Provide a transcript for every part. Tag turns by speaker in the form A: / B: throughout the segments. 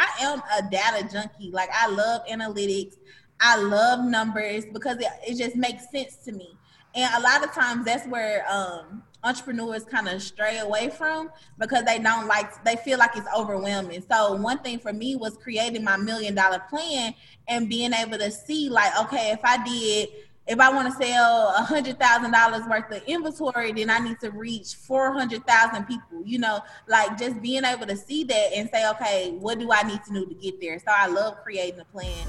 A: I am a data junkie. Like I love analytics. I love numbers because it, it just makes sense to me. And a lot of times that's where um, entrepreneurs kind of stray away from because they don't like they feel like it's overwhelming. So one thing for me was creating my million dollar plan and being able to see like okay if I did if I want to sell a hundred thousand dollars worth of inventory, then I need to reach four hundred thousand people. You know, like just being able to see that and say, okay, what do I need to do to get there? So I love creating a plan.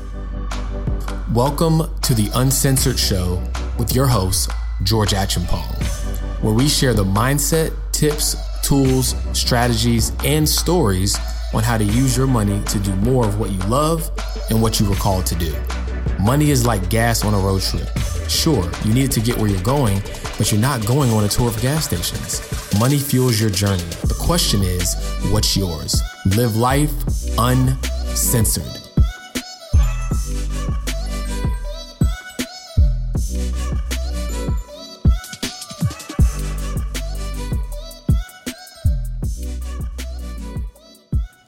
B: Welcome to the Uncensored Show with your host George Acheampong, where we share the mindset, tips, tools, strategies, and stories on how to use your money to do more of what you love and what you were called to do. Money is like gas on a road trip. Sure, you need it to get where you're going, but you're not going on a tour of gas stations. Money fuels your journey. The question is, what's yours? Live life uncensored.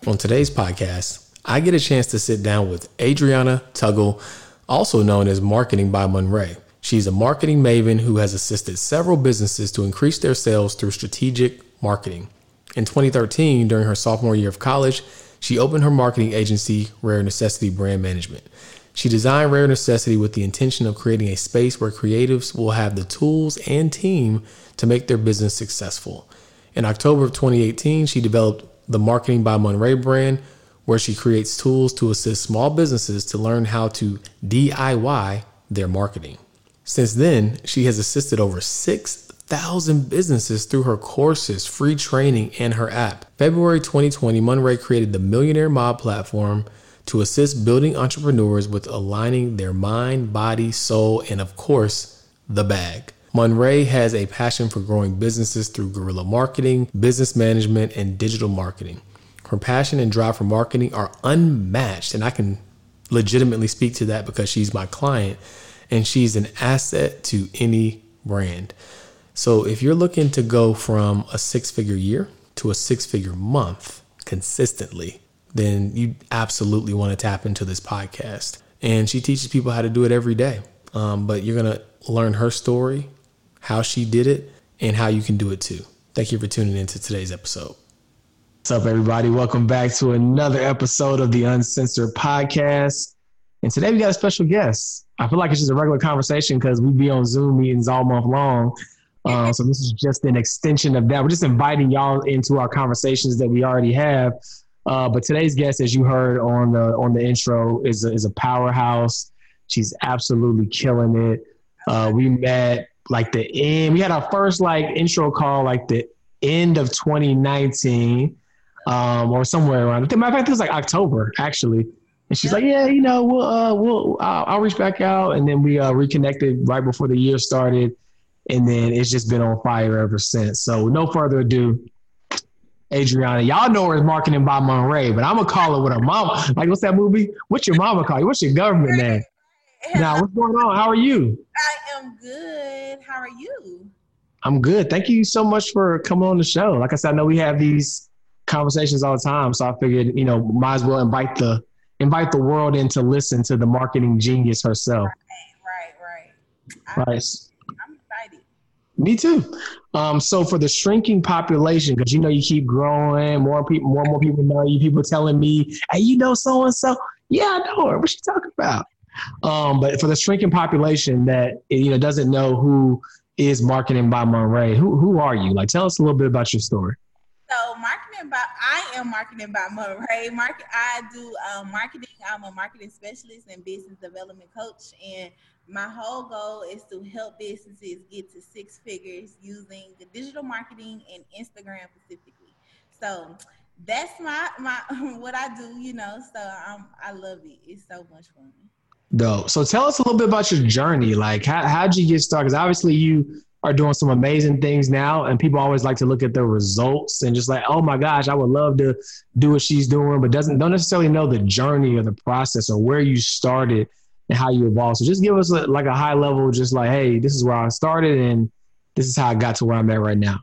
B: On today's podcast, I get a chance to sit down with Adriana Tuggle also known as Marketing by Monrae. She's a marketing maven who has assisted several businesses to increase their sales through strategic marketing. In 2013, during her sophomore year of college, she opened her marketing agency, Rare Necessity Brand Management. She designed Rare Necessity with the intention of creating a space where creatives will have the tools and team to make their business successful. In October of 2018, she developed the Marketing by Monrae brand, where she creates tools to assist small businesses to learn how to DIY their marketing. Since then, she has assisted over 6,000 businesses through her courses, free training, and her app. February 2020, Monrae created the Millionaire Mob platform to assist building entrepreneurs with aligning their mind, body, soul, and of course, the bag. Monrae has a passion for growing businesses through guerrilla marketing, business management, and digital marketing. Her passion and drive for marketing are unmatched. And I can legitimately speak to that because she's my client and she's an asset to any brand. So if you're looking to go from a six figure year to a six figure month consistently, then you absolutely want to tap into this podcast. And she teaches people how to do it every day. Um, but you're going to learn her story, how she did it, and how you can do it too. Thank you for tuning into today's episode. What's up, everybody? Welcome back to another episode of the Uncensored Podcast. And today we got a special guest. I feel like it's just a regular conversation because we be on Zoom meetings all month long. Uh, so this is just an extension of that. We're just inviting y'all into our conversations that we already have. Uh, but today's guest, as you heard on the on the intro, is a, is a powerhouse. She's absolutely killing it. Uh, we met like the end. We had our first like intro call like the end of 2019 um, or somewhere around. Matter of fact, it was like October actually. And she's like, yeah, you know, we'll, uh, we'll, I'll, I'll, reach back out. And then we uh, reconnected right before the year started. And then it's just been on fire ever since. So no further ado, Adriana, y'all know her as marketing by Monrae, but I'm gonna call her with her mama. Like, what's that movie? What's your mama call you? What's your government name? Now, what's going on? How are you?
A: I am good. How are you?
B: I'm good. Thank you so much for coming on the show. Like I said, I know we have these conversations all the time. So I figured, you know, might as well invite the invite the world in to listen to the marketing genius herself.
A: Right, right, right.
B: right. I'm excited. Me too. Um, so for the shrinking population, because you know you keep growing, more people, more and more people know you. People telling me, "Hey, you know so and so." Yeah, I know her. What's she talking about? Um, but for the shrinking population that you know doesn't know who is marketing by Monrae, who who are you? Like, tell us a little bit about your story.
A: By I am marketing by Monrae. Market I do um, marketing. I'm a marketing specialist and business development coach, and my whole goal is to help businesses get to six figures using the digital marketing and Instagram specifically. So that's my my what I do. You know, so I'm I love it. It's so much fun.
B: Dope. So tell us a little bit about your journey. Like, how how'd you get started? Because obviously you are doing some amazing things now and people always like to look at the results and just like oh my gosh i would love to do what she's doing but doesn't don't necessarily know the journey or the process or where you started and how you evolved so just give us a, like a high level just like hey this is where i started and this is how i got to where i'm at right now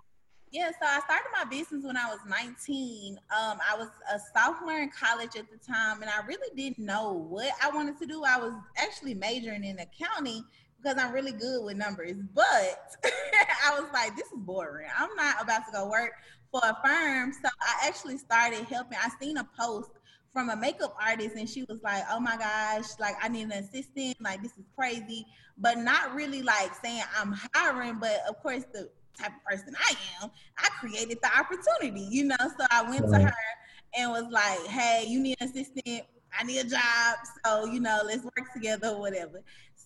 A: Yeah, so I started my business when I was 19. Um, I was a sophomore in college at the time, and I really didn't know what I wanted to do. I was actually majoring in accounting because I'm really good with numbers, but I was like, this is boring. I'm not about to go work for a firm. So I actually started helping. I seen a post from a makeup artist and she was like, oh my gosh, like I need an assistant. Like this is crazy, but not really like saying I'm hiring. But of course, the type of person I am, I created the opportunity, you know? So I went to her and was like, hey, you need an assistant. I need a job. So, you know, let's work together or whatever.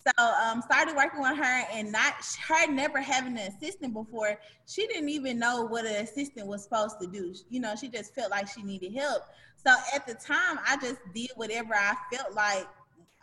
A: So um, started working with her and not her never having an assistant before. She didn't even know what an assistant was supposed to do. You know, she just felt like she needed help. So at the time, I just did whatever I felt like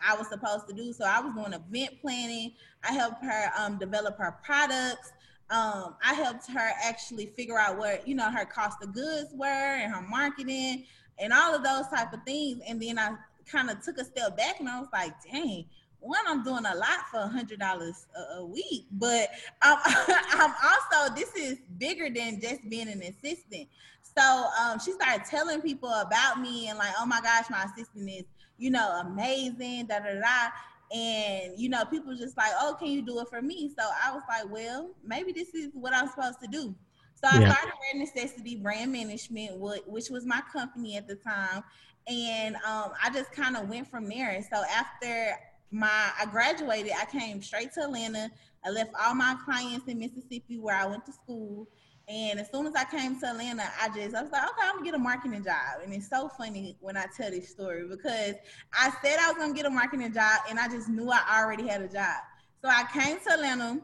A: I was supposed to do. So I was doing event planning. I helped her um, develop her products. Um, I helped her actually figure out what you know her cost of goods were and her marketing and all of those type of things. And then I kind of took a step back and I was like, dang, one, I'm doing a lot for a hundred dollars a week, but I'm, I'm also this is bigger than just being an assistant. So um, she started telling people about me and like, oh my gosh, my assistant is you know amazing, da da da. And you know, people just like, oh, can you do it for me? So I was like, well, maybe this is what I'm supposed to do. So I yeah. started Rare Necessity Brand Management, which was my company at the time, and um, I just kind of went from there. So after my I graduated, I came straight to Atlanta. I left all my clients in Mississippi where I went to school. And as soon as I came to Atlanta, I just I was like, okay, I'm gonna get a marketing job. And it's so funny when I tell this story because I said I was gonna get a marketing job and I just knew I already had a job. So I came to Atlanta,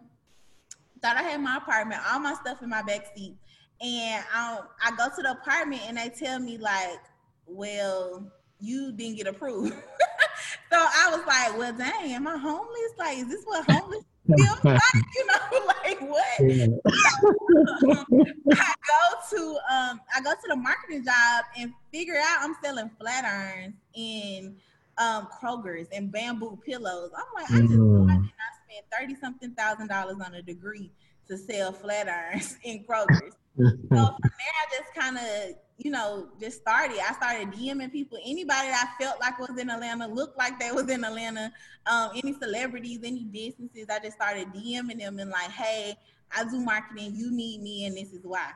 A: thought I had my apartment, all my stuff in my back seat. And um, I go to the apartment and they tell me like, well, you didn't get approved. so I was like, well, dang, am I homeless? Like, is this what homeless feels like? You know, like what? I go to um, I go to the marketing job and figure out I'm selling flat irons in um Kroger's and bamboo pillows. I'm like, I just mm-hmm. I spent thirty something thousand dollars on a degree to sell flat irons in Kroger's. so from there, I just kind of you know, just started. I started DMing people. Anybody that I felt like was in Atlanta, looked like they was in Atlanta. Um, any celebrities, any businesses, I just started DMing them and like, hey, I do marketing. You need me, and this is why.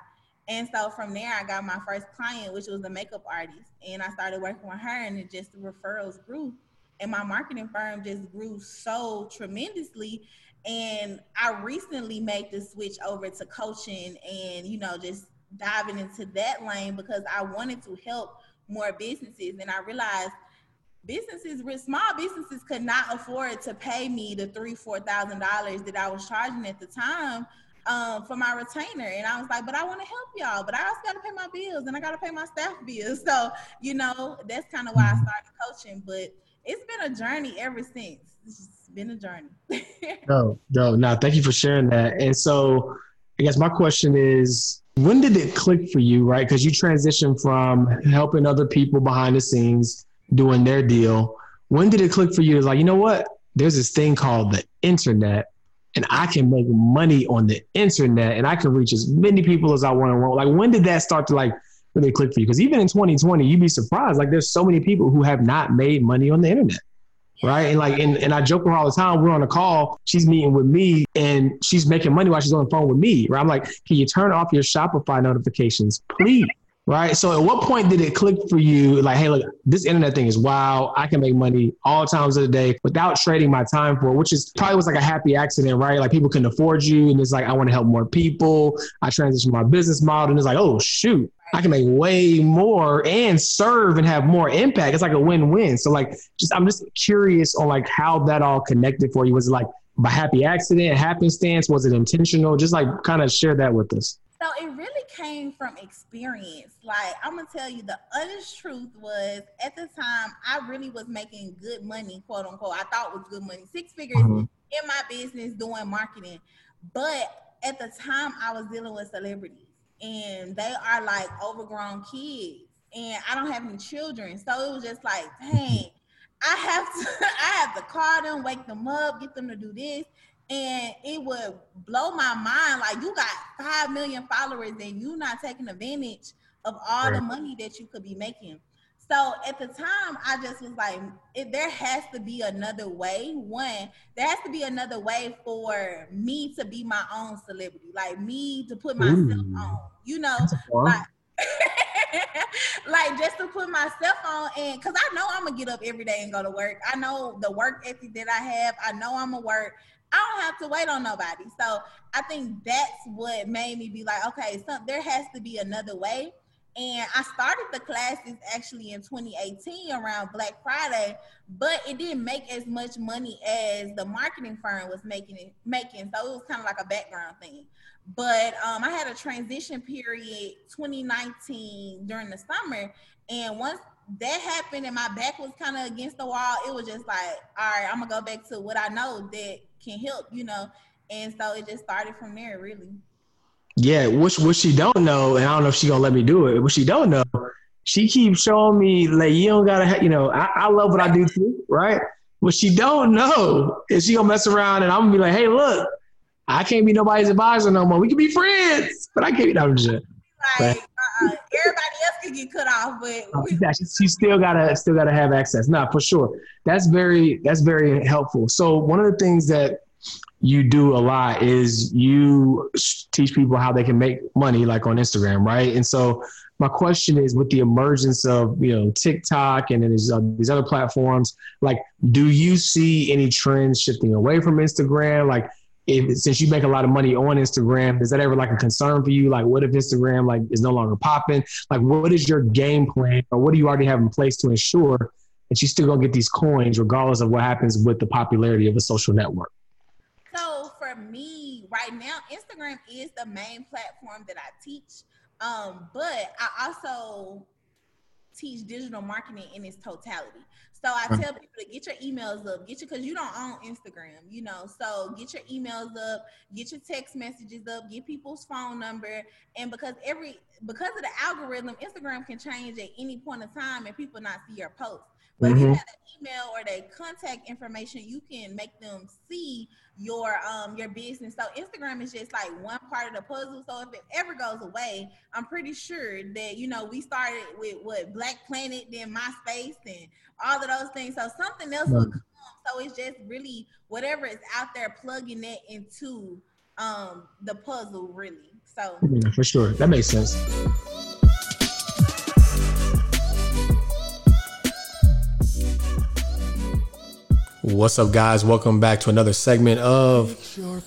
A: And so from there, I got my first client, which was a makeup artist, and I started working with her, and it just the referrals grew, and my marketing firm just grew so tremendously. And I recently made the switch over to coaching, and you know, just diving into that lane because I wanted to help more businesses. And I realized businesses, small businesses could not afford to pay me the three, four thousand dollars that I was charging at the time um, for my retainer. And I was like, but I want to help y'all, but I also got to pay my bills and I got to pay my staff bills. So, you know, that's kind of why I started coaching. But it's been a journey ever since. It's been a journey.
B: no, no, no. Thank you for sharing that. And so, I guess my question is, when did it click for you, right? Because you transitioned from helping other people behind the scenes, doing their deal. When did it click for you? Like, you know what? There's this thing called the internet, and I can make money on the internet, and I can reach as many people as I want to. Like, when did that start to like really click for you? Because even in 2020, you'd be surprised. Like, there's so many people who have not made money on the internet right? And like, and, and I joke with her all the time. We're on a call. She's meeting with me, and she's making money while she's on the phone with me. Right? I'm like, can you turn off your Shopify notifications, please? Right. So, at what point did it click for you? Like, hey, look, this internet thing is wow. I can make money all times of the day without trading my time for, it, which is probably was like a happy accident, right? Like people can afford you, and it's like I want to help more people. I transitioned my business model, and it's like, oh shoot, I can make way more and serve and have more impact. It's like a win-win. So like just I'm just curious on like how that all connected for you. Was it like by happy accident, happenstance? Was it intentional? Just like kind of share that with us.
A: So it really came from experience. Like I'm gonna tell you the honest truth was at the time I really was making good money, quote unquote. I thought was good money, six figures mm-hmm. in my business doing marketing. But at the time I was dealing with celebrities and they are like overgrown kids and I don't have any children. So it was just like, dang, I have to I have to call them, wake them up, get them to do this. and it would blow my mind. Like you got five million followers and you not taking advantage of all right. the money that you could be making. So at the time, I just was like, it, there has to be another way. One, there has to be another way for me to be my own celebrity, like me to put myself Ooh. on. You know, like, like just to put myself on, and because I know I'm gonna get up every day and go to work. I know the work ethic that I have. I know I'm gonna work. I don't have to wait on nobody. So I think that's what made me be like, okay, so there has to be another way. And I started the classes actually in 2018 around Black Friday, but it didn't make as much money as the marketing firm was making it making. So it was kind of like a background thing. But um, I had a transition period 2019 during the summer, and once that happened and my back was kind of against the wall, it was just like, all right, I'm gonna go back to what I know that can help, you know. And so it just started from there, really.
B: Yeah, which what she don't know, and I don't know if she gonna let me do it. What she don't know, she keeps showing me like you don't gotta, ha- you know, I, I love what I do too, right? What she don't know is she gonna mess around, and I'm gonna be like, hey, look, I can't be nobody's advisor no more. We can be friends, but I can't be no shit.
A: Like, uh, everybody else can get cut off, but oh, we-
B: yeah, she, she still gotta still gotta have access. No, for sure. That's very that's very helpful. So one of the things that you do a lot is you teach people how they can make money like on Instagram, right? And so my question is with the emergence of, you know, TikTok and then these, uh, these other platforms, like do you see any trends shifting away from Instagram? Like if since you make a lot of money on Instagram, is that ever like a concern for you? Like what if Instagram like is no longer popping? Like what is your game plan or what do you already have in place to ensure that you still gonna get these coins regardless of what happens with the popularity of a social network?
A: For me right now, Instagram is the main platform that I teach. Um, but I also teach digital marketing in its totality. So I tell people to get your emails up, get your because you don't own Instagram, you know. So get your emails up, get your text messages up, get people's phone number, and because every because of the algorithm, Instagram can change at any point in time, and people not see your post. But mm-hmm. have an email or the contact information, you can make them see your um your business. So Instagram is just like one part of the puzzle. So if it ever goes away, I'm pretty sure that you know we started with what Black Planet, then MySpace, and all of those things. So something else will come. So it's just really whatever is out there, plugging it into um the puzzle, really. So
B: yeah, for sure, that makes sense. What's up, guys? Welcome back to another segment of Fix Your,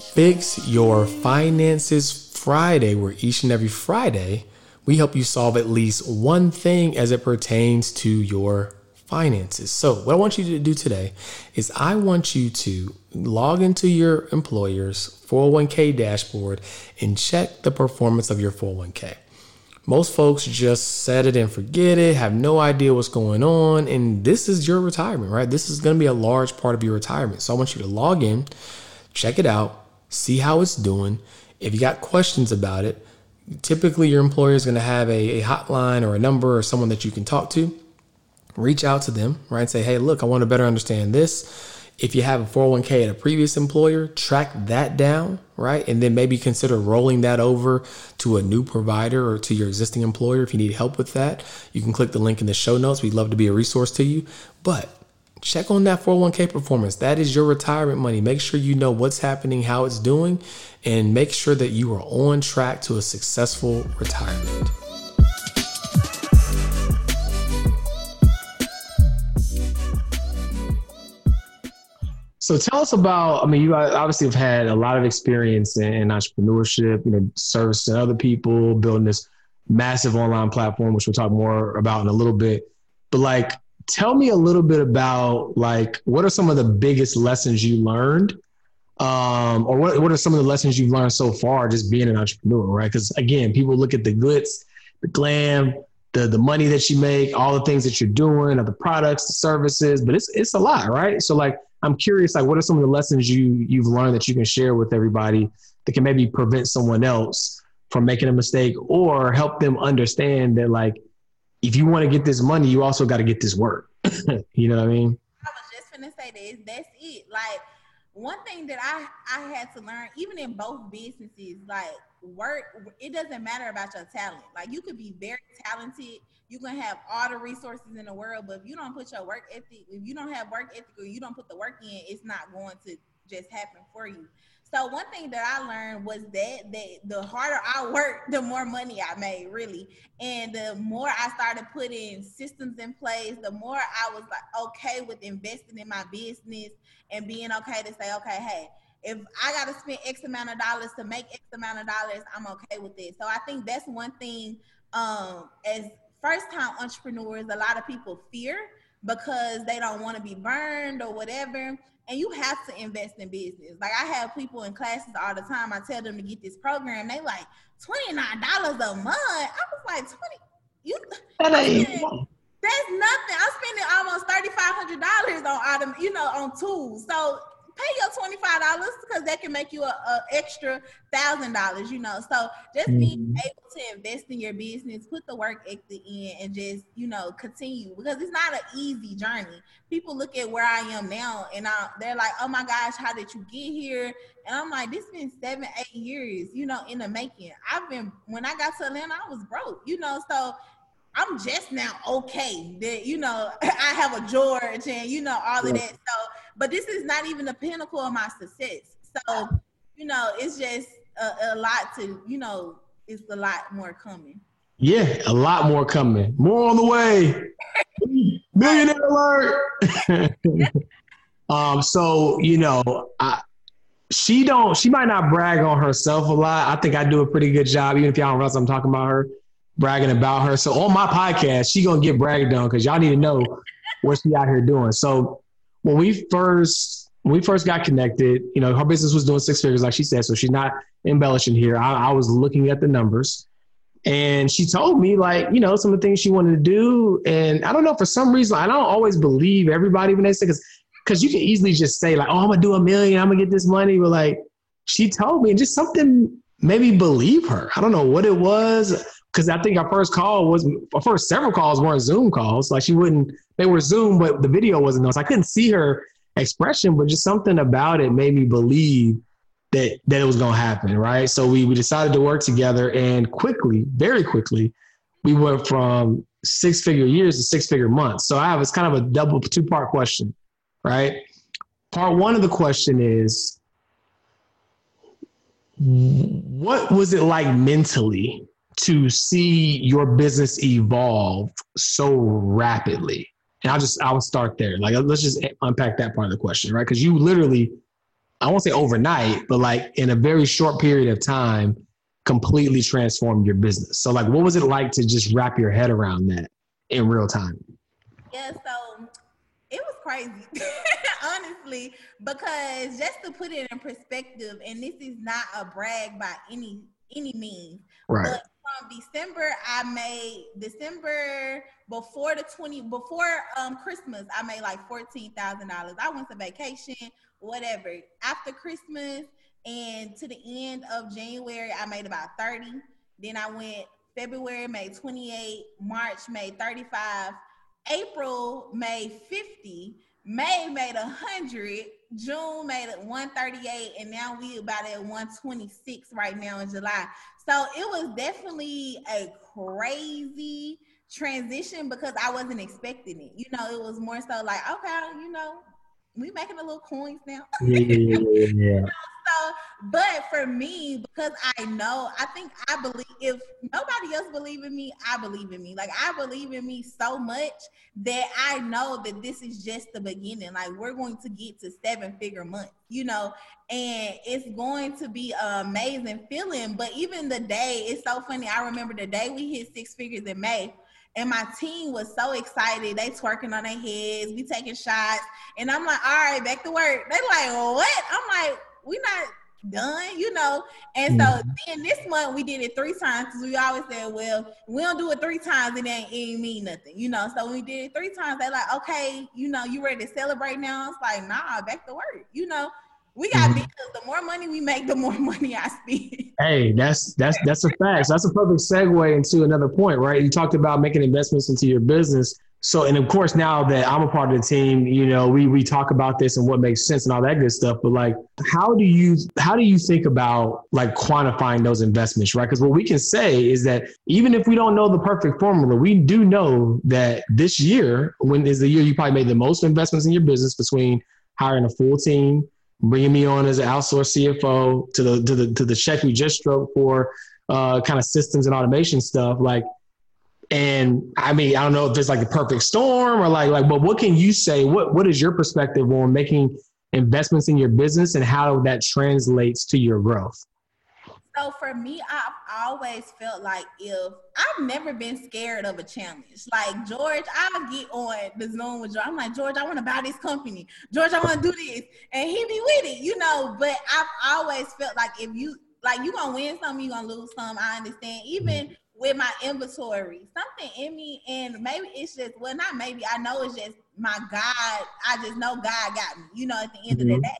B: Fix Your Finances Friday, where each and every Friday we help you solve at least one thing as it pertains to your finances. So, what I want you to do today is I want you to log into your employer's 401k dashboard and check the performance of your 401k. Most folks just set it and forget it, have no idea what's going on. And this is your retirement, right? This is going to be a large part of your retirement. So I want you to log in, check it out, see how it's doing. If you got questions about it, typically your employer is going to have a, a hotline or a number or someone that you can talk to. Reach out to them, right? And say, hey, look, I want to better understand this if you have a 401k at a previous employer, track that down, right? And then maybe consider rolling that over to a new provider or to your existing employer if you need help with that. You can click the link in the show notes. We'd love to be a resource to you. But check on that 401k performance. That is your retirement money. Make sure you know what's happening, how it's doing, and make sure that you are on track to a successful retirement. So tell us about. I mean, you obviously have had a lot of experience in, entrepreneurship, you know, servicing other people, building this massive online platform, which we'll talk more about in a little bit. But like, tell me a little bit about like what are some of the biggest lessons you learned, um, or what what are some of the lessons you've learned so far just being an entrepreneur, right? Because again, people look at the glitz, the glam, the the money that you make, all the things that you're doing, or the products, the services, but it's it's a lot, right? So like I'm curious, like, what are some of the lessons you you've learned that you can share with everybody that can maybe prevent someone else from making a mistake or help them understand that, like, if you want to get this money, you also got to get this work. you know what I mean?
A: I was just gonna say this. That's it. Like one thing that I I had to learn, even in both businesses, like work, it doesn't matter about your talent. Like you could be very talented, you can have all the resources in the world, but if you don't put your work ethic, if you don't have work ethic or you don't put the work in, it's not going to just happen for you. So one thing that I learned was that that the harder I worked, the more money I made, really. And the more I started putting systems in place, the more I was like okay with investing in my business and being okay to say, okay, hey, if I got to spend X amount of dollars to make X amount of dollars, I'm okay with it. So I think that's one thing um, as first time entrepreneurs, a lot of people fear because they don't want to be burned or whatever and you have to invest in business. Like I have people in classes all the time. I tell them to get this program. They like twenty nine dollars a month. I was like twenty. You that that's nothing. I'm spending almost thirty five hundred dollars on item, you know, on tools. So pay your $25 because that can make you a, a extra thousand dollars, you know. So just mm-hmm. being able to invest in your business, put the work at the end, and just, you know, continue because it's not an easy journey. People look at where I am now and I, they're like, oh my gosh, how did you get here? And I'm like, this been seven, eight years, you know, in the making. I've been when I got to Atlanta, I was broke, you know, so I'm just now okay that you know I have a George and you know all of that. So, but this is not even the pinnacle of my success. So, you know, it's just a, a lot to you know. It's a lot more coming.
B: Yeah, a lot more coming. More on the way. Millionaire alert. um, so you know, I she don't she might not brag on herself a lot. I think I do a pretty good job, even if y'all don't realize I'm talking about her bragging about her. So on my podcast, she gonna get bragged on because y'all need to know what she out here doing. So when we first when we first got connected, you know, her business was doing six figures, like she said. So she's not embellishing here. I, I was looking at the numbers. And she told me, like, you know, some of the things she wanted to do. And I don't know, for some reason, I don't always believe everybody when they say, because because you can easily just say, like, oh, I'm to do a million, I'm to get this money. But like, she told me, and just something maybe believe her. I don't know what it was because I think our first call was our first several calls weren't Zoom calls. Like she wouldn't, they were Zoom, but the video wasn't on. So I couldn't see her expression, but just something about it made me believe that that it was going to happen. Right. So we we decided to work together, and quickly, very quickly, we went from six figure years to six figure months. So I have it's kind of a double two part question. Right. Part one of the question is, what was it like mentally to see your business evolve so rapidly? And I'll just I'll start there. Like let's just unpack that part of the question, right? Because you literally, I won't say overnight, but like in a very short period of time, completely transformed your business. So like what was it like to just wrap your head around that in real time?
A: Yeah, so it was crazy, honestly, because just to put it in perspective, and this is not a brag by any any means,
B: right. but
A: from December, I made December before the 20 before um Christmas, I made like fourteen thousand dollars. I went to vacation, whatever. After Christmas and to the end of January, I made about 30. Then I went February made 28, March made 35, April made 50, May made a 100, June made it 138, and now we about at 126 right now in July. So it was definitely a crazy transition because I wasn't expecting it. You know, it was more so like, okay, you know, we making a little coins now. yeah, yeah, yeah. for me, because I know, I think I believe if nobody else believe in me, I believe in me. Like I believe in me so much that I know that this is just the beginning. Like we're going to get to seven figure months, you know, and it's going to be an amazing feeling. But even the day, it's so funny. I remember the day we hit six figures in May and my team was so excited. They twerking on their heads. We taking shots. And I'm like, all right, back to work. They like, what? I'm like, we not done, you know. And so mm-hmm. then this month we did it three times because we always said, well, we don't do it three times, it ain't, it ain't mean nothing, you know. So we did it three times. They like, okay, you know, you ready to celebrate now? It's like, nah, back to work, you know. We got mm-hmm. because the more money we make, the more money I spend.
B: Hey, that's that's that's a fact. So that's a perfect segue into another point, right? You talked about making investments into your business. So and of course now that I'm a part of the team, you know, we we talk about this and what makes sense and all that good stuff. But like, how do you how do you think about like quantifying those investments, right? Because what we can say is that even if we don't know the perfect formula, we do know that this year, when is the year you probably made the most investments in your business between hiring a full team, bringing me on as an outsourced CFO to the to the to the check we just stroked for uh, kind of systems and automation stuff, like and I mean, I don't know if it's like a perfect storm or like like, but what can you say? What what is your perspective on making investments in your business and how that translates to your growth?
A: So for me, I've always felt like if I've never been scared of a challenge. Like George, I'll get on the Zoom with George. I'm like, George, I want to buy this company. George, I want to do this. And he be with it, you know. But I've always felt like if you like you gonna win some, you gonna lose some. I understand. Even mm-hmm. With my inventory. Something in me, and maybe it's just well, not maybe. I know it's just my God. I just know God got me. You know, at the end mm-hmm. of the mm-hmm. day.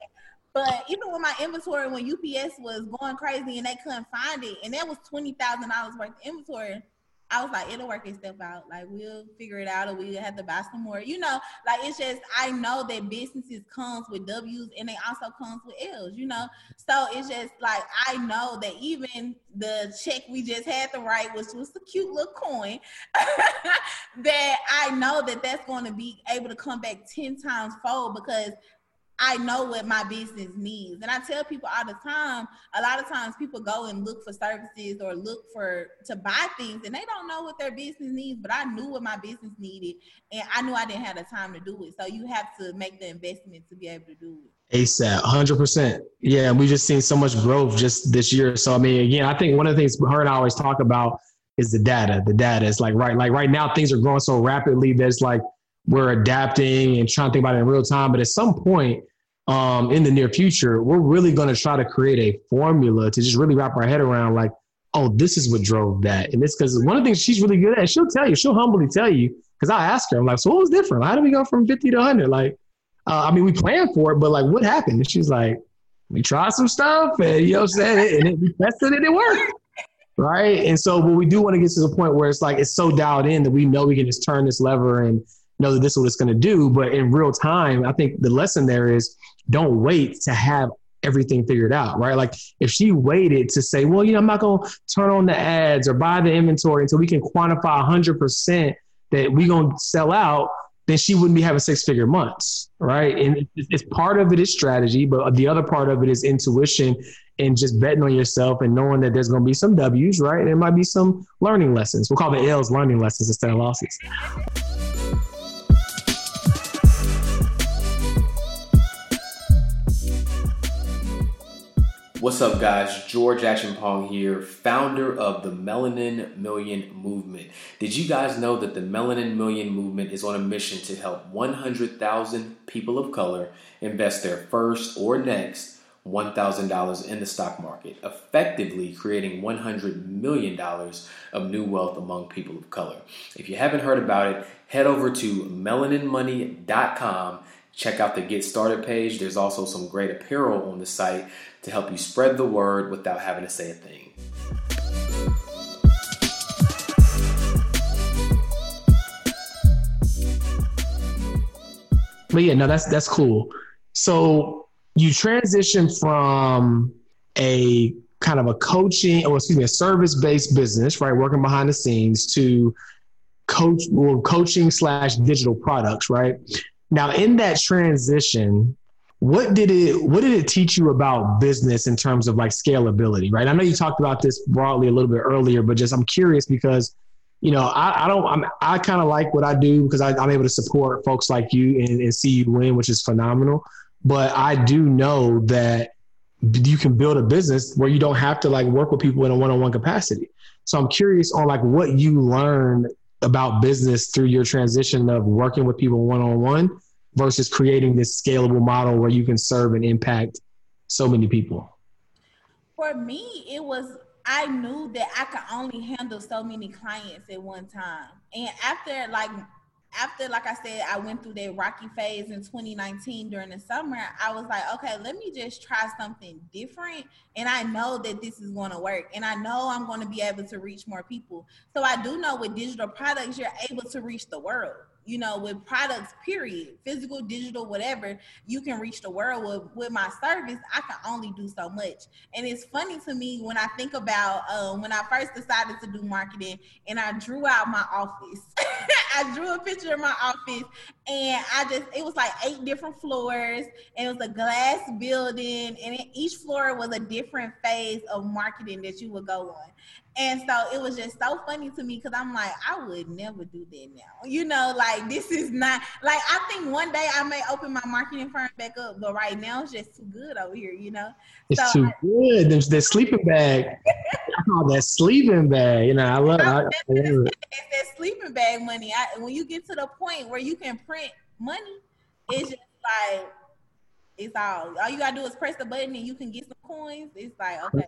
A: But even with my inventory, when UPS was going crazy and they couldn't find it, and that was twenty thousand dollars worth of inventory, I was like, it'll work itself out. Like we'll figure it out, or we'll have to buy some more. You know, like it's just I know that businesses comes with W's and they also comes with L's. You know, so it's just like I know that even the check we just had to write, which was a cute little coin, that I know that that's going to be able to come back ten times fold because I know what my business needs. And I tell people all the time, a lot of times people go and look for services or look for to buy things and they don't know what their business needs, but I knew what my business needed and I knew I didn't have the time to do it. So you have to make the investment to be able to do it.
B: ASAP, 100%. Yeah, we just seen so much growth just this year. So, I mean, again, I think one of the things her and I always talk about is the data. The data is like, right, like right now, things are growing so rapidly that it's like we're adapting and trying to think about it in real time. But at some point, um, in the near future, we're really going to try to create a formula to just really wrap our head around like, oh, this is what drove that. And it's because one of the things she's really good at, she'll tell you, she'll humbly tell you, because I ask her, I'm like, so what was different? How did we go from 50 to 100? Like, uh, I mean, we planned for it, but like, what happened? And she's like, we tried some stuff and, you know, said it, and it, we tested it, it worked. Right. And so, but we do want to get to the point where it's like, it's so dialed in that we know we can just turn this lever and know that this is what it's going to do. But in real time, I think the lesson there is don't wait to have everything figured out, right? Like if she waited to say, well, you know, I'm not going to turn on the ads or buy the inventory until we can quantify 100% that we're going to sell out, then she wouldn't be having six figure months, right? And it's part of it is strategy, but the other part of it is intuition and just betting on yourself and knowing that there's going to be some W's, right? There might be some learning lessons. We'll call the L's learning lessons instead of losses. What's up, guys? George Acheampong here, founder of the Melanin Million Movement. Did you guys know that the Melanin Million Movement is on a mission to help 100,000 people of color invest their first or next $1,000 in the stock market, effectively creating $100 million of new wealth among people of color? If you haven't heard about it, head over to melaninmoney.com check out the Get Started page. There's also some great apparel on the site to help you spread the word without having to say a thing. But yeah, no, that's that's cool. So you transition from a kind of a coaching, or excuse me, a service-based business, right, working behind the scenes, to coach, well, coaching slash digital products, right? Now, in that transition, what did it what did it teach you about business in terms of like scalability right? I know you talked about this broadly a little bit earlier but just i'm curious because you know i, I don't I'm, i kind of like what i do because I, am able to support folks like you and, and see you win which is phenomenal. But i do know that you can build a business where you don't have to like work with people in a one-on-one capacity. So i'm curious on like what you learned about business through your transition of working with people one-on-one versus creating this scalable model where you can serve and impact so many people?
A: For me, it was I knew that I could only handle so many clients at one time. And after like after like I said, I went through that rocky phase in 2019 during the summer, I was like, okay, let me just try something different. And I know that this is going to work. And I know I'm going to be able to reach more people. So I do know with digital products, you're able to reach the world you know, with products, period, physical, digital, whatever, you can reach the world with. With my service, I can only do so much. And it's funny to me when I think about um, when I first decided to do marketing and I drew out my office. I drew a picture of my office and I just, it was like eight different floors and it was a glass building and each floor was a different phase of marketing that you would go on. And so it was just so funny to me because I'm like, I would never do that now. You know, like this is not like I think one day I may open my marketing firm back up, but right now it's just too good over here, you know.
B: It's so, too good. There's that sleeping bag. I call that sleeping bag. You know, I love, I, I love
A: it. It's that sleeping bag money. I, when you get to the point where you can print money, it's just like it's all. All you gotta do is press the button and you can get some coins. It's like okay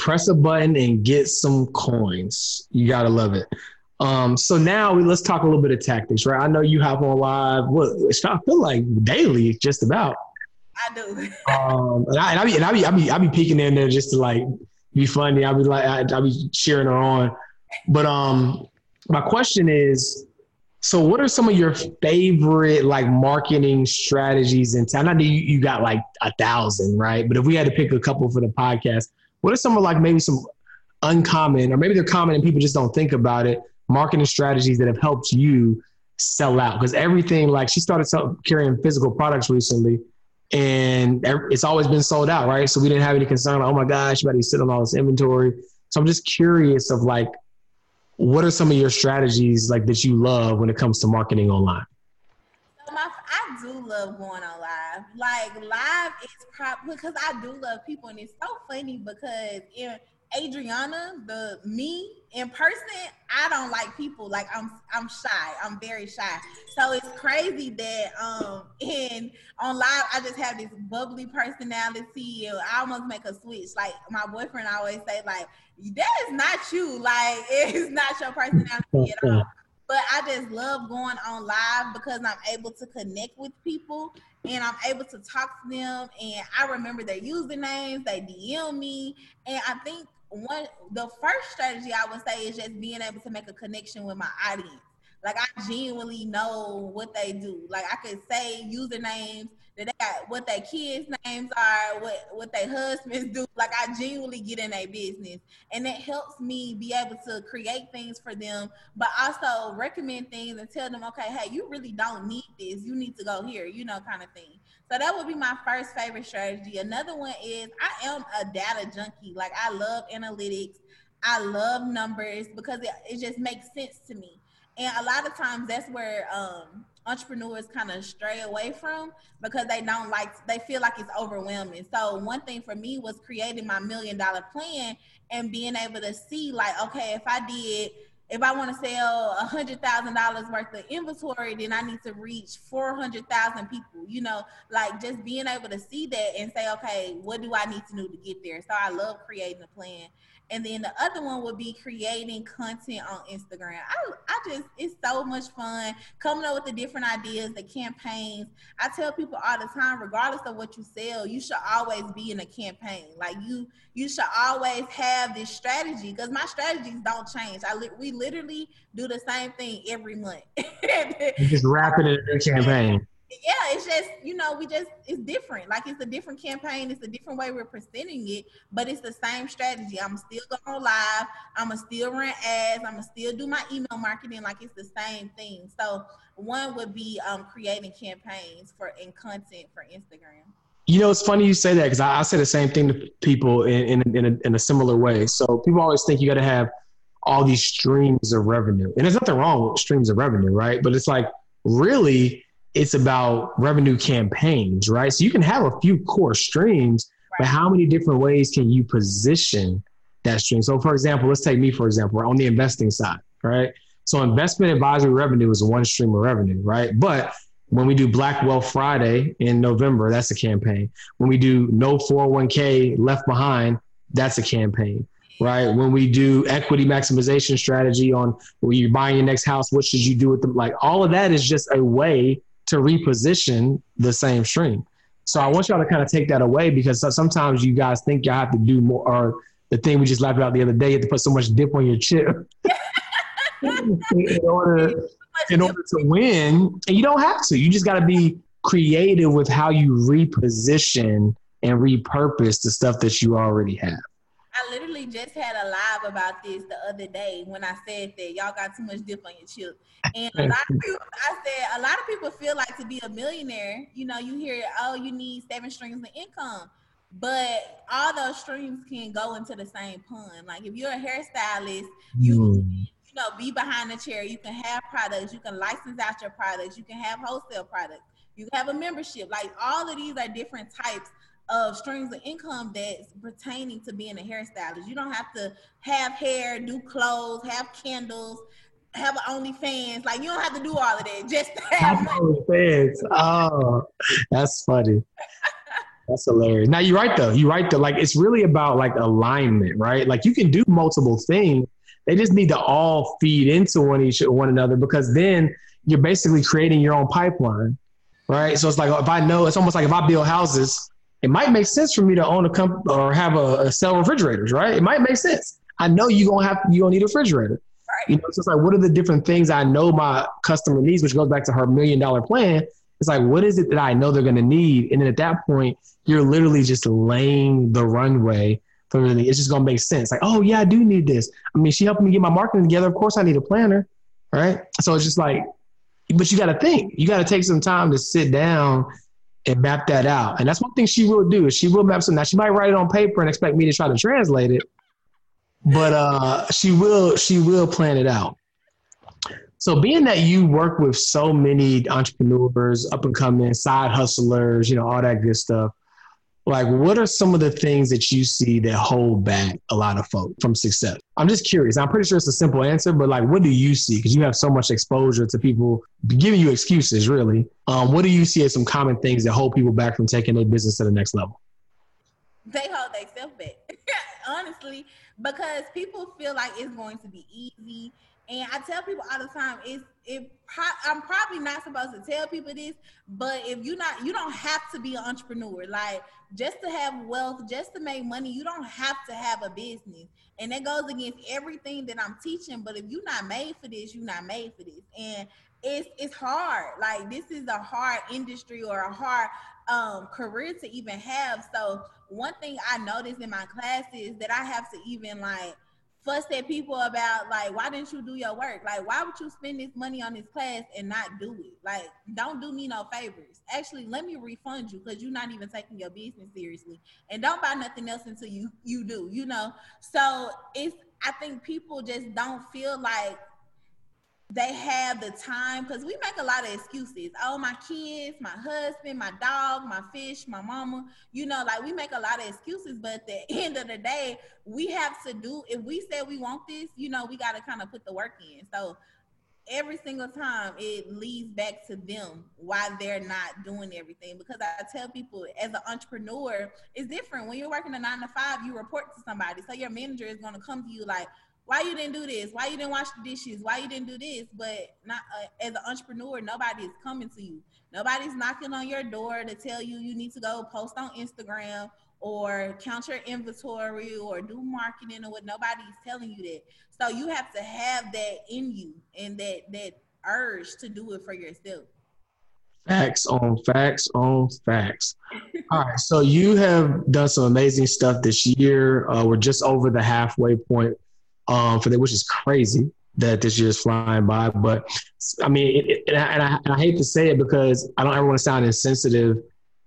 B: press a button and get some coins. You gotta love it. Um, so now we, let's talk a little bit of tactics, right? I know you hop on live. What I feel like daily, just about.
A: I do.
B: um, and I, and I be and I be I be I be peeking in there just to like be funny. I'll be like I, will be cheering her on. But um, my question is, so what are some of your favorite like marketing strategies? And I know you, you got like a thousand, right? But if we had to pick a couple for the podcast, what are some of like maybe some uncommon, or maybe they're common and people just don't think about it, marketing strategies that have helped you sell out? Because everything, like she started carrying physical products recently, and it's always been sold out, right? So we didn't have any concern. Like, oh my gosh, you better sit on all this inventory. So I'm just curious of like, what are some of your strategies like that you love when it comes to marketing online?
A: I do love going on live. Like live is because I do love people, and it's so funny because in Adriana, the me in person, I don't like people. Like I'm, I'm shy. I'm very shy. So it's crazy that um in on live, I just have this bubbly personality. I almost make a switch. Like my boyfriend always say, like that is not you. Like it is not your personality at all but I just love going on live because I'm able to connect with people and I'm able to talk to them. And I remember their usernames, they DM me. And I think one the first strategy I would say is just being able to make a connection with my audience. Like I genuinely know what they do. Like I could say usernames that they got what their kids' names are, what what their husbands do. Like I genuinely get in a business, and it helps me be able to create things for them, but also recommend things and tell them, okay, hey, you really don't need this. You need to go here, you know, kind of thing. So that would be my first favorite strategy. Another one is I am a data junkie. Like I love analytics. I love numbers because it, it just makes sense to me. And a lot of times that's where um, entrepreneurs kind of stray away from because they don't like they feel like it's overwhelming. So one thing for me was creating my million dollar plan and being able to see like okay if I did if I want to sell a hundred thousand dollars worth of inventory, then I need to reach four hundred thousand people. You know, like just being able to see that and say, okay, what do I need to do to get there? So I love creating a plan. And then the other one would be creating content on Instagram. I, I just, it's so much fun coming up with the different ideas, the campaigns. I tell people all the time, regardless of what you sell, you should always be in a campaign. Like you, you should always have this strategy because my strategies don't change. I li- we literally do the same thing every month.
B: just wrapping it in a campaign
A: yeah, it's just you know we just it's different. Like it's a different campaign. It's a different way we're presenting it, but it's the same strategy. I'm still going live. I'm gonna still run ads. I'm gonna still do my email marketing. Like it's the same thing. So one would be um, creating campaigns for and content for Instagram.
B: You know, it's funny you say that because I, I, say the same thing to people in in in a, in a similar way. So people always think you got to have all these streams of revenue, and there's nothing wrong with streams of revenue, right? But it's like really it's about revenue campaigns, right? So you can have a few core streams, right. but how many different ways can you position that stream? So, for example, let's take me, for example, on the investing side, right? So, investment advisory revenue is one stream of revenue, right? But when we do Black Wealth Friday in November, that's a campaign. When we do No 401k Left Behind, that's a campaign right? When we do equity maximization strategy on when you're buying your next house, what should you do with them? Like all of that is just a way to reposition the same stream. So I want y'all to kind of take that away because sometimes you guys think y'all have to do more, or the thing we just laughed about the other day, you have to put so much dip on your chip in order in order to win, and you don't have to. You just got to be creative with how you reposition and repurpose the stuff that you already have.
A: I literally just had a live about this the other day when I said that y'all got too much dip on your chip. And a lot of people, I said, a lot of people feel like to be a millionaire, you know, you hear, oh, you need seven streams of income. But all those streams can go into the same pun. Like if you're a hairstylist, you mm. you know, be behind the chair, you can have products, you can license out your products, you can have wholesale products, you have a membership. Like all of these are different types of streams of income that's pertaining to being a hairstylist. You don't have to have hair, do clothes, have candles, have an OnlyFans. Like you don't have to do all of that just to have, have OnlyFans.
B: Oh, that's funny. that's hilarious. Now you're right though. You're right though. Like it's really about like alignment, right? Like you can do multiple things. They just need to all feed into one each one another because then you're basically creating your own pipeline, right? So it's like if I know, it's almost like if I build houses it might make sense for me to own a company or have a, a, sell refrigerators, right? It might make sense. I know you're gonna have you gonna need a refrigerator. Right. You know, so it's like what are the different things I know my customer needs, which goes back to her million dollar plan. It's like what is it that I know they're gonna need? And then at that point, you're literally just laying the runway for everything. It's just gonna make sense. Like, oh yeah, I do need this. I mean, she helped me get my marketing together. Of course I need a planner. Right. So it's just like, but you gotta think. You gotta take some time to sit down and map that out. And that's one thing she will do is she will map something. Now she might write it on paper and expect me to try to translate it, but uh, she will she will plan it out. So being that you work with so many entrepreneurs, up and coming side hustlers, you know all that good stuff, like what are some of the things that you see that hold back a lot of folk from success? I'm just curious. I'm pretty sure it's a simple answer but like what do you see? Because you have so much exposure to people giving you excuses really. Um, what do you see as some common things that hold people back from taking their business to the next level?
A: They hold themselves back. Honestly because people feel like it's going to be easy and I tell people all the time, it's it. I'm probably not supposed to tell people this, but if you not, you don't have to be an entrepreneur. Like just to have wealth, just to make money, you don't have to have a business. And that goes against everything that I'm teaching. But if you're not made for this, you're not made for this. And it's it's hard. Like this is a hard industry or a hard um, career to even have. So one thing I noticed in my classes that I have to even like fuss at people about like why didn't you do your work? Like why would you spend this money on this class and not do it? Like don't do me no favors. Actually let me refund you because you're not even taking your business seriously. And don't buy nothing else until you you do you know? So it's i think people just don't feel like they have the time because we make a lot of excuses. Oh, my kids, my husband, my dog, my fish, my mama. You know, like we make a lot of excuses, but at the end of the day, we have to do. If we say we want this, you know, we got to kind of put the work in. So every single time, it leads back to them why they're not doing everything. Because I tell people, as an entrepreneur, it's different. When you're working a nine to five, you report to somebody, so your manager is going to come to you like why you didn't do this? Why you didn't wash the dishes? Why you didn't do this? But not uh, as an entrepreneur, nobody is coming to you. Nobody's knocking on your door to tell you you need to go post on Instagram or count your inventory or do marketing or what nobody's telling you that. So you have to have that in you and that that urge to do it for yourself.
B: Facts on facts on facts. All right, so you have done some amazing stuff this year. Uh, we're just over the halfway point um, for that, which is crazy that this year is flying by. But I mean, it, it, and, I, and, I, hate to say it because I don't ever want to sound insensitive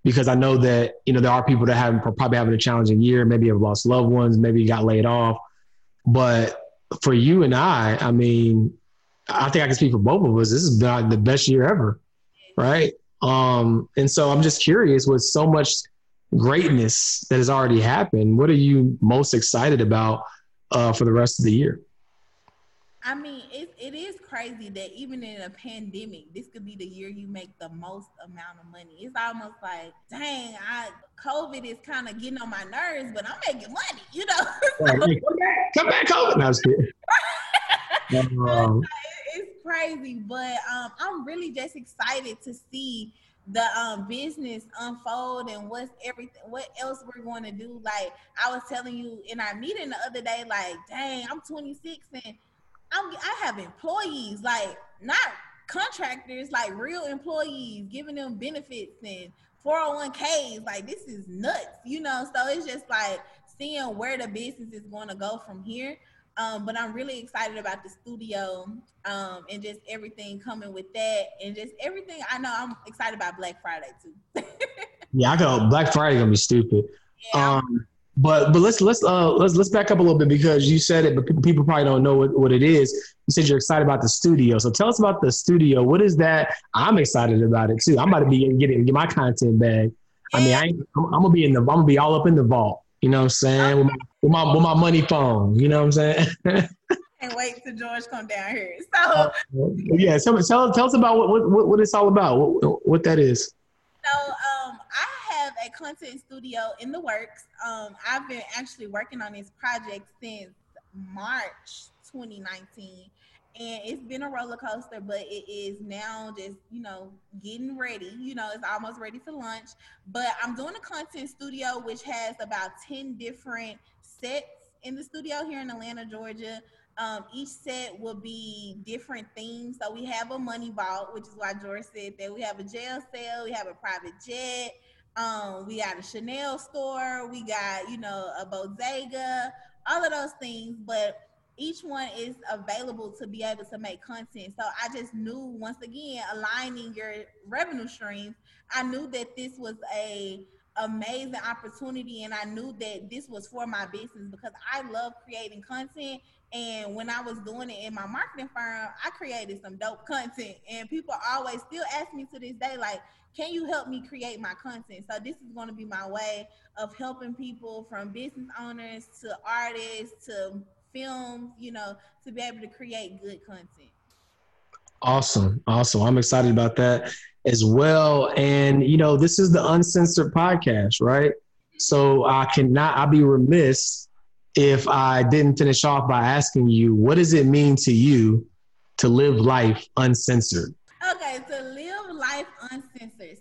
B: because I know that, you know, there are people that have probably having a challenging year, maybe have lost loved ones, maybe got laid off. But for you and I, I mean, I think I can speak for both of us. This has been the best year ever. Right. Um, and so I'm just curious with so much greatness that has already happened, what are you most excited about uh, for the rest of the year.
A: I mean, it, it is crazy that even in a pandemic, this could be the year you make the most amount of money. It's almost like, dang, I COVID is kind of getting on my nerves, but I'm making money, you know. come
B: back, come back, COVID. No,
A: um, it's crazy, but um, I'm really just excited to see the um business unfold and what's everything what else we're going to do like i was telling you in our meeting the other day like dang i'm 26 and i'm i have employees like not contractors like real employees, giving them benefits and 401ks. Like this is nuts, you know. So it's just like seeing where the business is going to go from here. Um, but I'm really excited about the studio um, and just everything coming with that, and just everything. I know I'm excited about Black Friday too.
B: yeah, I go Black Friday gonna be stupid. Yeah. Um, but but let's let's uh let's let's back up a little bit because you said it, but people, people probably don't know what, what it is. You said you're excited about the studio, so tell us about the studio. What is that? I'm excited about it too. I'm about to be getting get my content bag. I mean, I I'm, I'm, gonna be in the I'm gonna be all up in the vault. You know what I'm saying? With my, with my, with my money phone. You know what I'm saying?
A: Can't wait till George come down here. So uh,
B: yeah, tell, tell, tell us about what, what, what it's all about, what, what that is.
A: So um, I have a content studio in the works. Um, I've been actually working on this project since March 2019 and it's been a roller coaster, but it is now just you know getting ready. You know, it's almost ready to launch. But I'm doing a content studio which has about ten different sets in the studio here in Atlanta, Georgia. Um, each set will be different themes. So we have a money vault, which is why George said that we have a jail cell, we have a private jet, um, we got a Chanel store, we got you know a bodega, all of those things, but each one is available to be able to make content. So I just knew once again aligning your revenue streams, I knew that this was a amazing opportunity and I knew that this was for my business because I love creating content and when I was doing it in my marketing firm, I created some dope content and people always still ask me to this day like can you help me create my content? So this is going to be my way of helping people from business owners to artists to films, you know, to be able to create good content.
B: Awesome. Awesome. I'm excited about that as well. And, you know, this is the uncensored podcast, right? So I cannot, I'd be remiss if I didn't finish off by asking you, what does it mean to you to live life uncensored?
A: Okay, to live life uncensored.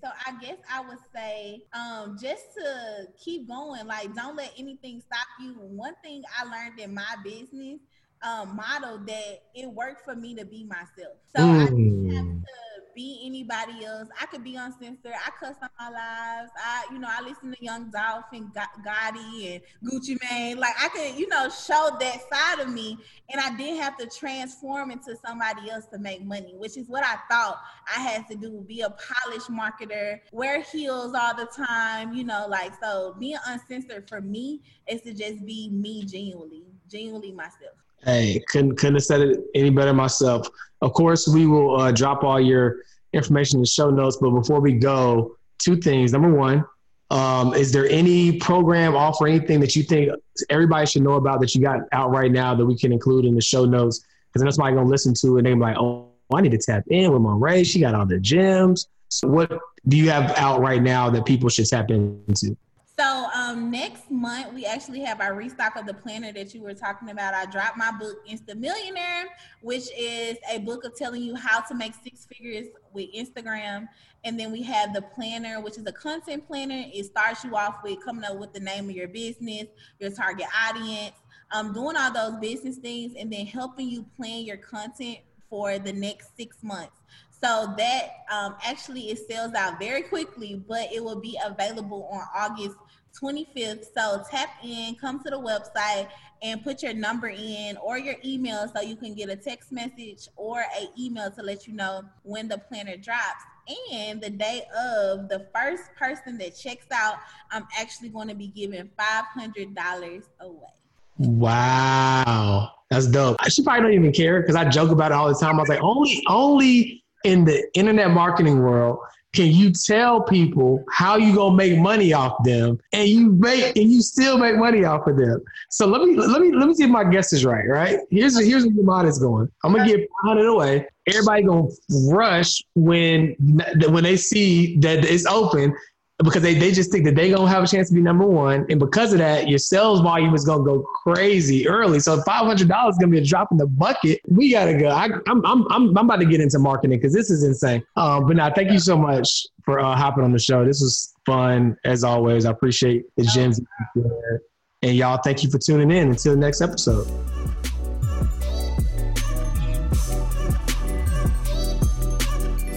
A: So I guess I would say, um, just to keep going, like don't let anything stop you. One thing I learned in my business um, model that it worked for me to be myself. So mm. I have to be anybody else. I could be uncensored. I cuss on my lives. I, you know, I listen to Young Dolph and Gotti and Gucci Mane. Like I could, you know, show that side of me, and I didn't have to transform into somebody else to make money, which is what I thought I had to do. Be a polished marketer, wear heels all the time, you know, like so. Being uncensored for me is to just be me genuinely, genuinely myself.
B: Hey, couldn't couldn't have said it any better myself. Of course, we will uh, drop all your information in the show notes. But before we go, two things. Number one, um, is there any program offer anything that you think everybody should know about that you got out right now that we can include in the show notes? Because I somebody gonna listen to it and they're like, oh, I need to tap in with Monrae. She got all the gems. So what do you have out right now that people should tap into?
A: Um, next month we actually have our restock of the planner that you were talking about. I dropped my book Insta Millionaire, which is a book of telling you how to make six figures with Instagram. And then we have the planner, which is a content planner. It starts you off with coming up with the name of your business, your target audience, um, doing all those business things, and then helping you plan your content for the next six months. So that um, actually it sells out very quickly, but it will be available on August 25th. So tap in, come to the website, and put your number in or your email so you can get a text message or a email to let you know when the planner drops. And the day of, the first person that checks out, I'm actually going to be giving $500 away.
B: Wow. That's dope. Should probably don't even care because I joke about it all the time. I was like, only, only in the internet marketing world can you tell people how you gonna make money off them? And you make and you still make money off of them. So let me let me let me see if my guess is right right? Here's here's where your mind is going. I'm gonna give 500 away. Everybody gonna rush when when they see that it's open because they, they just think that they're gonna have a chance to be number one, and because of that, your sales volume is gonna go crazy early. So five hundred dollars is gonna be a drop in the bucket. We gotta go. I, am I'm, I'm I'm about to get into marketing because this is insane. Um, but now, thank you so much for uh, hopping on the show. This was fun as always. I appreciate the gems, and y'all, thank you for tuning in. Until the next episode.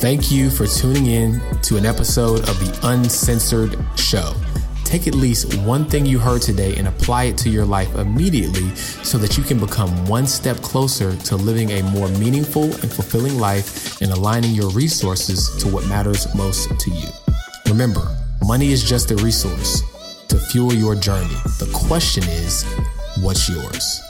C: Thank you for tuning in to an episode of the Uncensored Show. Take at least one thing you heard today and apply it to your life immediately so that you can become one step closer to living a more meaningful and fulfilling life and aligning your resources to what matters most to you. Remember, money is just a resource to fuel your journey. The question is, what's yours?